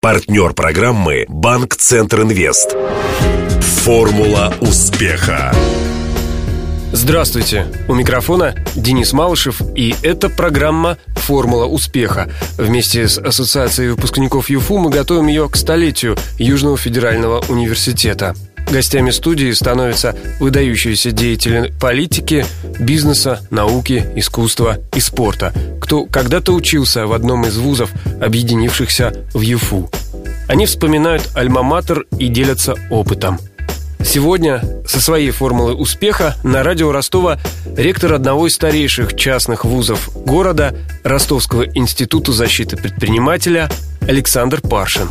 Партнер программы «Банк Центр Инвест». Формула успеха. Здравствуйте! У микрофона Денис Малышев, и это программа «Формула успеха». Вместе с Ассоциацией выпускников ЮФУ мы готовим ее к столетию Южного федерального университета. Гостями студии становятся выдающиеся деятели политики, бизнеса, науки, искусства и спорта, кто когда-то учился в одном из вузов, объединившихся в ЮФУ. Они вспоминают альма-матер и делятся опытом. Сегодня со своей формулой успеха на радио Ростова ректор одного из старейших частных вузов города Ростовского института защиты предпринимателя Александр Паршин.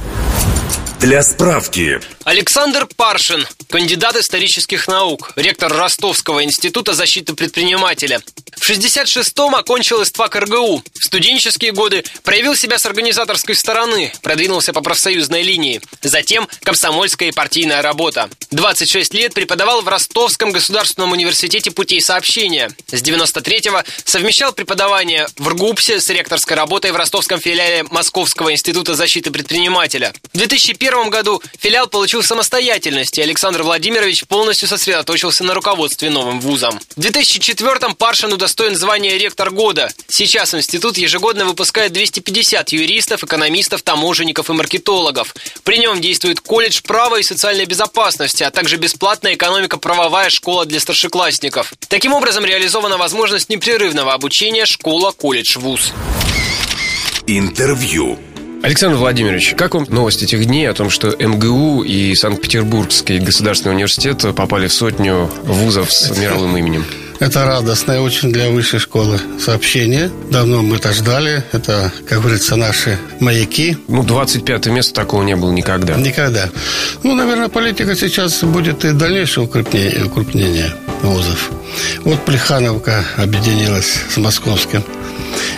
Для справки. Александр Паршин, кандидат исторических наук, ректор Ростовского института защиты предпринимателя. В 66-м окончил ИСТФАК РГУ. В студенческие годы проявил себя с организаторской стороны, продвинулся по профсоюзной линии. Затем комсомольская и партийная работа. 26 лет преподавал в Ростовском государственном университете путей сообщения. С 93-го совмещал преподавание в РГУПСе с ректорской работой в ростовском филиале Московского института защиты предпринимателя. В 2001 году филиал получил самостоятельность, и Александр Владимирович полностью сосредоточился на руководстве новым вузом. В 2004-м Паршин удостоен звания ректор года. Сейчас институт ежегодно выпускает 250 юристов, экономистов, таможенников и маркетологов. При нем действует колледж права и социальной безопасности, а также бесплатная экономико-правовая школа для старшеклассников. Таким образом, реализована возможность непрерывного обучения школа-колледж-вуз. Интервью. Александр Владимирович, как вам новость этих дней о том, что МГУ и Санкт-Петербургский государственный университет попали в сотню вузов с мировым именем? Это радостное очень для высшей школы сообщение. Давно мы это ждали. Это, как говорится, наши маяки. Ну, 25 место такого не было никогда. Никогда. Ну, наверное, политика сейчас будет и дальнейшее укрупнение, укрупнение вузов. Вот Плехановка объединилась с Московским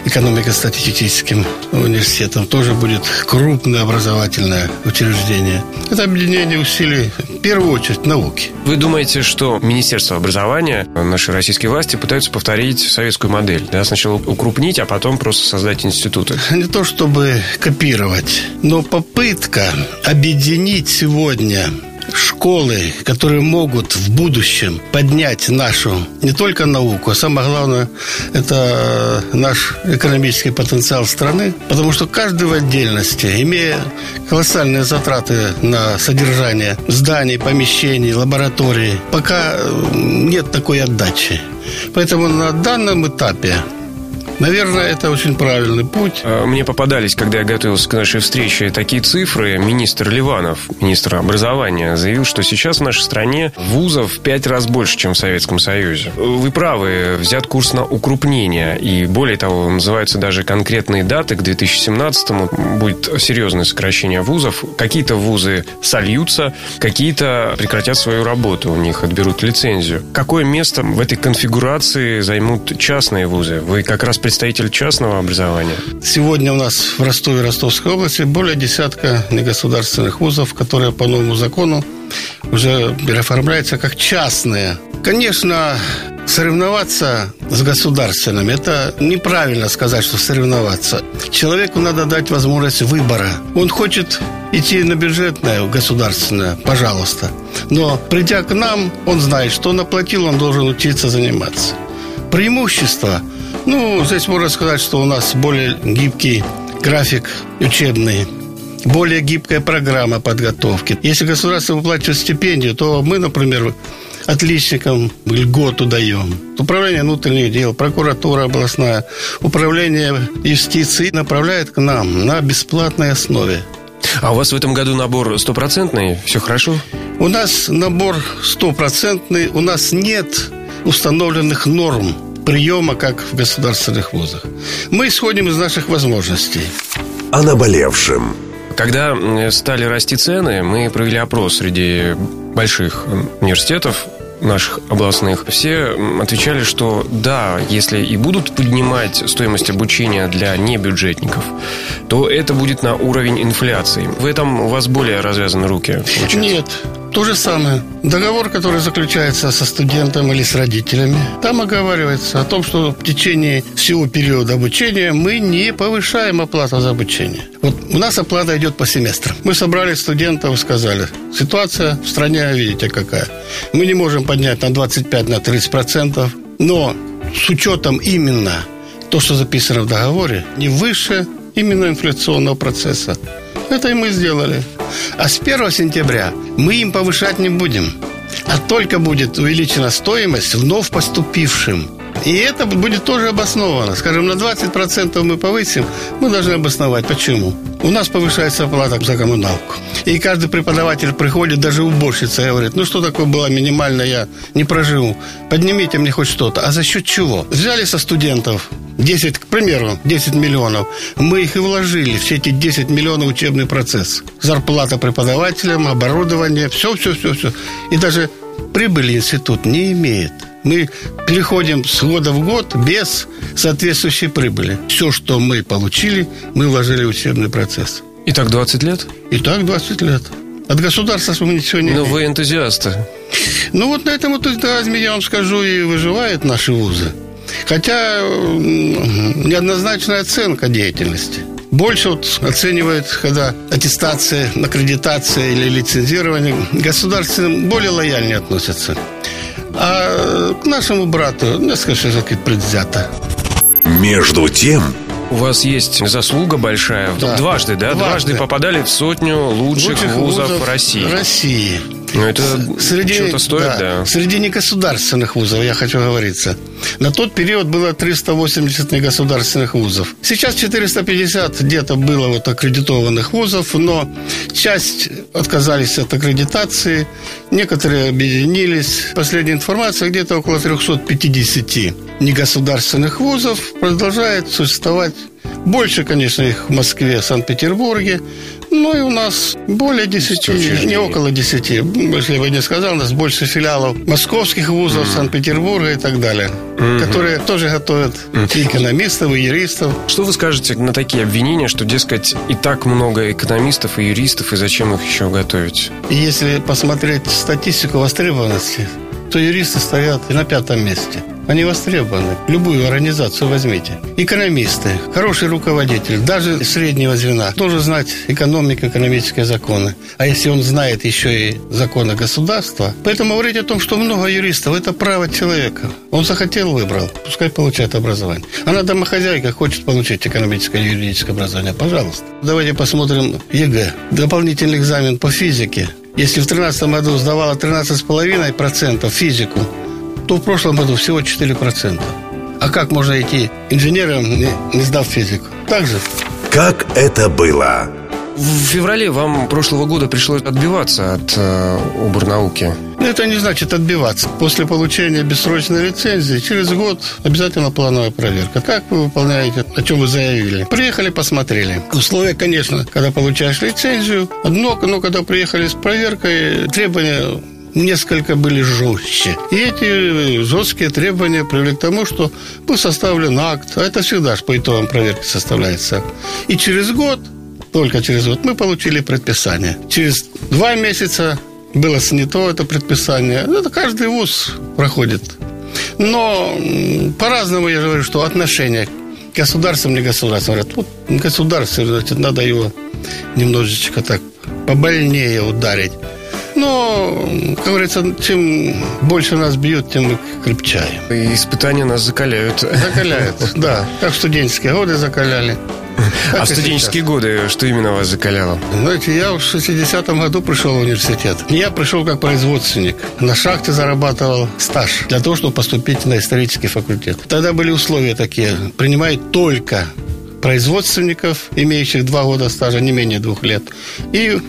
экономико-статистическим университетом. Тоже будет крупное образовательное учреждение. Это объединение усилий, в первую очередь, науки. Вы думаете, что Министерство образования, наши российские власти пытаются повторить советскую модель? Да? Сначала укрупнить, а потом просто создать институты? Не то чтобы копировать, но попытка объединить сегодня школы, которые могут в будущем поднять нашу не только науку, а самое главное, это наш экономический потенциал страны, потому что каждый в отдельности, имея колоссальные затраты на содержание зданий, помещений, лабораторий, пока нет такой отдачи. Поэтому на данном этапе Наверное, это очень правильный путь. А, мне попадались, когда я готовился к нашей встрече, такие цифры. Министр Ливанов, министр образования, заявил, что сейчас в нашей стране вузов в пять раз больше, чем в Советском Союзе. Вы правы, взят курс на укрупнение. И более того, называются даже конкретные даты. К 2017-му будет серьезное сокращение вузов. Какие-то вузы сольются, какие-то прекратят свою работу. У них отберут лицензию. Какое место в этой конфигурации займут частные вузы? Вы как раз представитель частного образования? Сегодня у нас в Ростове Ростовской области более десятка негосударственных вузов, которые по новому закону уже переоформляются как частные. Конечно, соревноваться с государственными, это неправильно сказать, что соревноваться. Человеку надо дать возможность выбора. Он хочет идти на бюджетное, государственное, пожалуйста. Но придя к нам, он знает, что он оплатил, он должен учиться заниматься. Преимущество – ну, здесь можно сказать, что у нас более гибкий график учебный более гибкая программа подготовки. Если государство выплачивает стипендию, то мы, например, отличникам льготу даем. Управление внутренних дел, прокуратура областная, управление юстиции направляет к нам на бесплатной основе. А у вас в этом году набор стопроцентный? Все хорошо? У нас набор стопроцентный. У нас нет установленных норм приема, как в государственных вузах. Мы исходим из наших возможностей. О наболевшем. Когда стали расти цены, мы провели опрос среди больших университетов наших областных, все отвечали, что да, если и будут поднимать стоимость обучения для небюджетников, то это будет на уровень инфляции. В этом у вас более развязаны руки? Получается? Нет. То же самое. Договор, который заключается со студентом или с родителями, там оговаривается о том, что в течение всего периода обучения мы не повышаем оплату за обучение. Вот у нас оплата идет по семестрам. Мы собрали студентов и сказали, ситуация в стране, видите, какая. Мы не можем поднять на 25, на 30 процентов, но с учетом именно то, что записано в договоре, не выше именно инфляционного процесса. Это и мы сделали. А с 1 сентября мы им повышать не будем, а только будет увеличена стоимость вновь поступившим. И это будет тоже обосновано. Скажем, на 20% мы повысим, мы должны обосновать. Почему? У нас повышается оплата за коммуналку. И каждый преподаватель приходит, даже уборщица, и говорит, ну что такое было минимально, я не проживу. Поднимите мне хоть что-то. А за счет чего? Взяли со студентов 10, к примеру, 10 миллионов. Мы их и вложили, все эти 10 миллионов учебный процесс. Зарплата преподавателям, оборудование, все, все, все, все. И даже прибыли институт не имеет. Мы переходим с года в год без соответствующей прибыли. Все, что мы получили, мы вложили в учебный процесс. И так 20 лет? И так 20 лет. От государства мы ничего не Но вы энтузиасты. Ну вот на этом энтузиазме, я вам скажу, и выживают наши вузы. Хотя неоднозначная оценка деятельности. Больше вот оценивают, когда аттестация, аккредитация или лицензирование. Государственным более лояльнее относятся. А к нашему брату несколько же предвзято. Между тем... У вас есть заслуга большая. Да. Дважды, да? Дважды. Дважды попадали в сотню лучших, лучших вузов, вузов России. России. Ну, это среди, что-то стоит, да, да. Среди негосударственных вузов, я хочу говориться. На тот период было 380 негосударственных вузов. Сейчас 450 где-то было вот аккредитованных вузов, но часть отказались от аккредитации, некоторые объединились. Последняя информация, где-то около 350 негосударственных вузов продолжает существовать больше, конечно, их в Москве, Санкт-Петербурге. Ну и у нас более 10, не около 10. Если бы не сказал, у нас больше филиалов московских вузов, mm. Санкт-Петербурга и так далее, mm-hmm. которые тоже готовят mm. экономистов, и юристов. Что вы скажете на такие обвинения, что, дескать, и так много экономистов и юристов, и зачем их еще готовить? Если посмотреть статистику востребованности, то юристы стоят на пятом месте – они востребованы. Любую организацию возьмите. Экономисты, хороший руководитель, даже среднего звена, должен знать экономику, экономические законы. А если он знает еще и законы государства, поэтому говорить о том, что много юристов, это право человека. Он захотел, выбрал, пускай получает образование. Она домохозяйка хочет получить экономическое и юридическое образование, пожалуйста. Давайте посмотрим ЕГЭ. Дополнительный экзамен по физике. Если в 2013 году сдавала 13,5% физику, то в прошлом году всего 4%. А как можно идти инженером, не, не сдав физику? Так же. Как это было? В феврале вам прошлого года пришлось отбиваться от э, Обернауки. Это не значит отбиваться. После получения бессрочной лицензии через год обязательно плановая проверка. Как вы выполняете, о чем вы заявили? Приехали, посмотрели. Условия, конечно, когда получаешь лицензию, одно, но когда приехали с проверкой, требования несколько были жестче. И эти жесткие требования привели к тому, что был составлен акт, а это всегда же по итогам проверки составляется. И через год, только через год, мы получили предписание. Через два месяца было снято это предписание. Это каждый вуз проходит. Но по-разному я говорю, что отношение к государствам, не государствам. Говорят, вот государство, значит, надо его немножечко так побольнее ударить. Но, как говорится, чем больше нас бьют, тем мы крепчаем. И испытания нас закаляют. Закаляют, да. Как студенческие годы закаляли. а в студенческие годы что именно вас закаляло? Знаете, я в 60-м году пришел в университет. Я пришел как производственник. На шахте зарабатывал стаж для того, чтобы поступить на исторический факультет. Тогда были условия такие. Принимают только производственников, имеющих два года стажа, не менее двух лет, и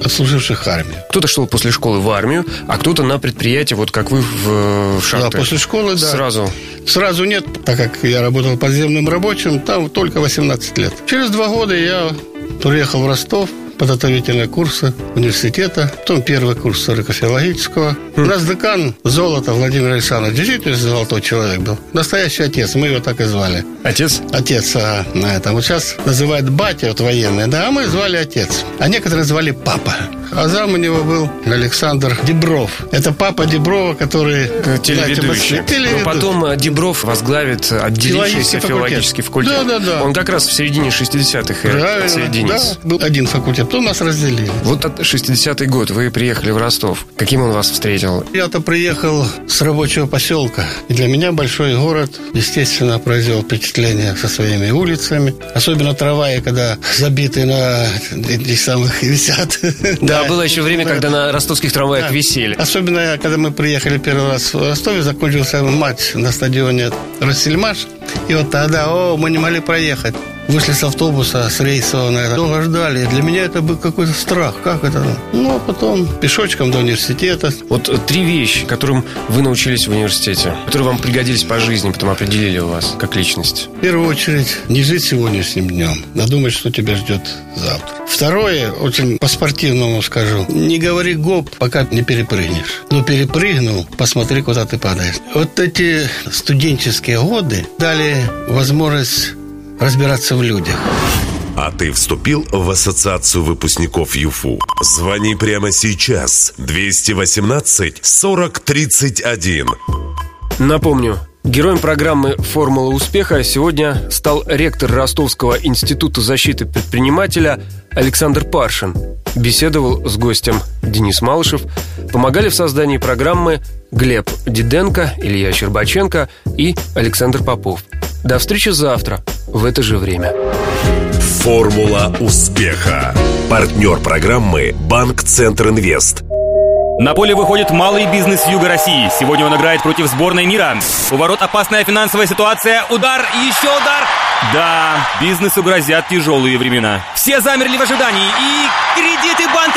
отслуживших армию. Кто-то шел после школы в армию, а кто-то на предприятие, вот как вы в, в шахте. Да, после школы, да. Сразу? Сразу нет, так как я работал подземным рабочим, там только 18 лет. Через два года я приехал в Ростов, подготовительные курсы университета, потом первый курс историко-филологического. У нас декан Золото Владимир Александрович, действительно золотой человек был. Настоящий отец, мы его так и звали. Отец? Отец а, на этом. Вот сейчас называют батя, вот военный, да, а мы звали отец. А некоторые звали папа. а зам у него был Александр Дебров. Это папа Деброва, который... Телеведущий. телеведущий. Но потом э, Дебров возглавит отделившийся филологический факультет. Да, да, да. Он как раз в середине 60-х Правильно, отсоединился. да, был один факультет, потом нас разделили. Вот от 60-й год вы приехали в Ростов. Каким он вас встретил? Я-то приехал с рабочего поселка. И для меня большой город, естественно, произвел впечатление со своими улицами. Особенно трамваи, когда забиты на этих самых висят. Да, было еще время, когда на ростовских трамваях висели. Особенно, когда мы приехали первый раз в Ростове, закончился матч на стадионе «Россельмаш». И вот тогда, о, мы не могли проехать. Вышли с автобуса, с рейсового, наверное, долго ждали. Для меня это был какой-то страх. Как это? Ну, а потом пешочком до университета. Вот э, три вещи, которым вы научились в университете, которые вам пригодились по жизни, потом определили вас как личность. В первую очередь, не жить сегодняшним днем, а думать, что тебя ждет завтра. Второе, очень по-спортивному скажу, не говори гоп, пока не перепрыгнешь. Но перепрыгнул, посмотри, куда ты падаешь. Вот эти студенческие годы дали возможность разбираться в людях. А ты вступил в ассоциацию выпускников ЮФУ? Звони прямо сейчас. 218 40 31. Напомню, героем программы «Формула успеха» сегодня стал ректор Ростовского института защиты предпринимателя Александр Паршин. Беседовал с гостем Денис Малышев. Помогали в создании программы Глеб Диденко, Илья Щербаченко и Александр Попов. До встречи завтра в это же время. Формула успеха. Партнер программы «Банк Центр Инвест». На поле выходит малый бизнес Юга России. Сегодня он играет против сборной мира. У ворот опасная финансовая ситуация. Удар еще удар. Да, бизнесу грозят тяжелые времена. Все замерли в ожидании. И кредиты банка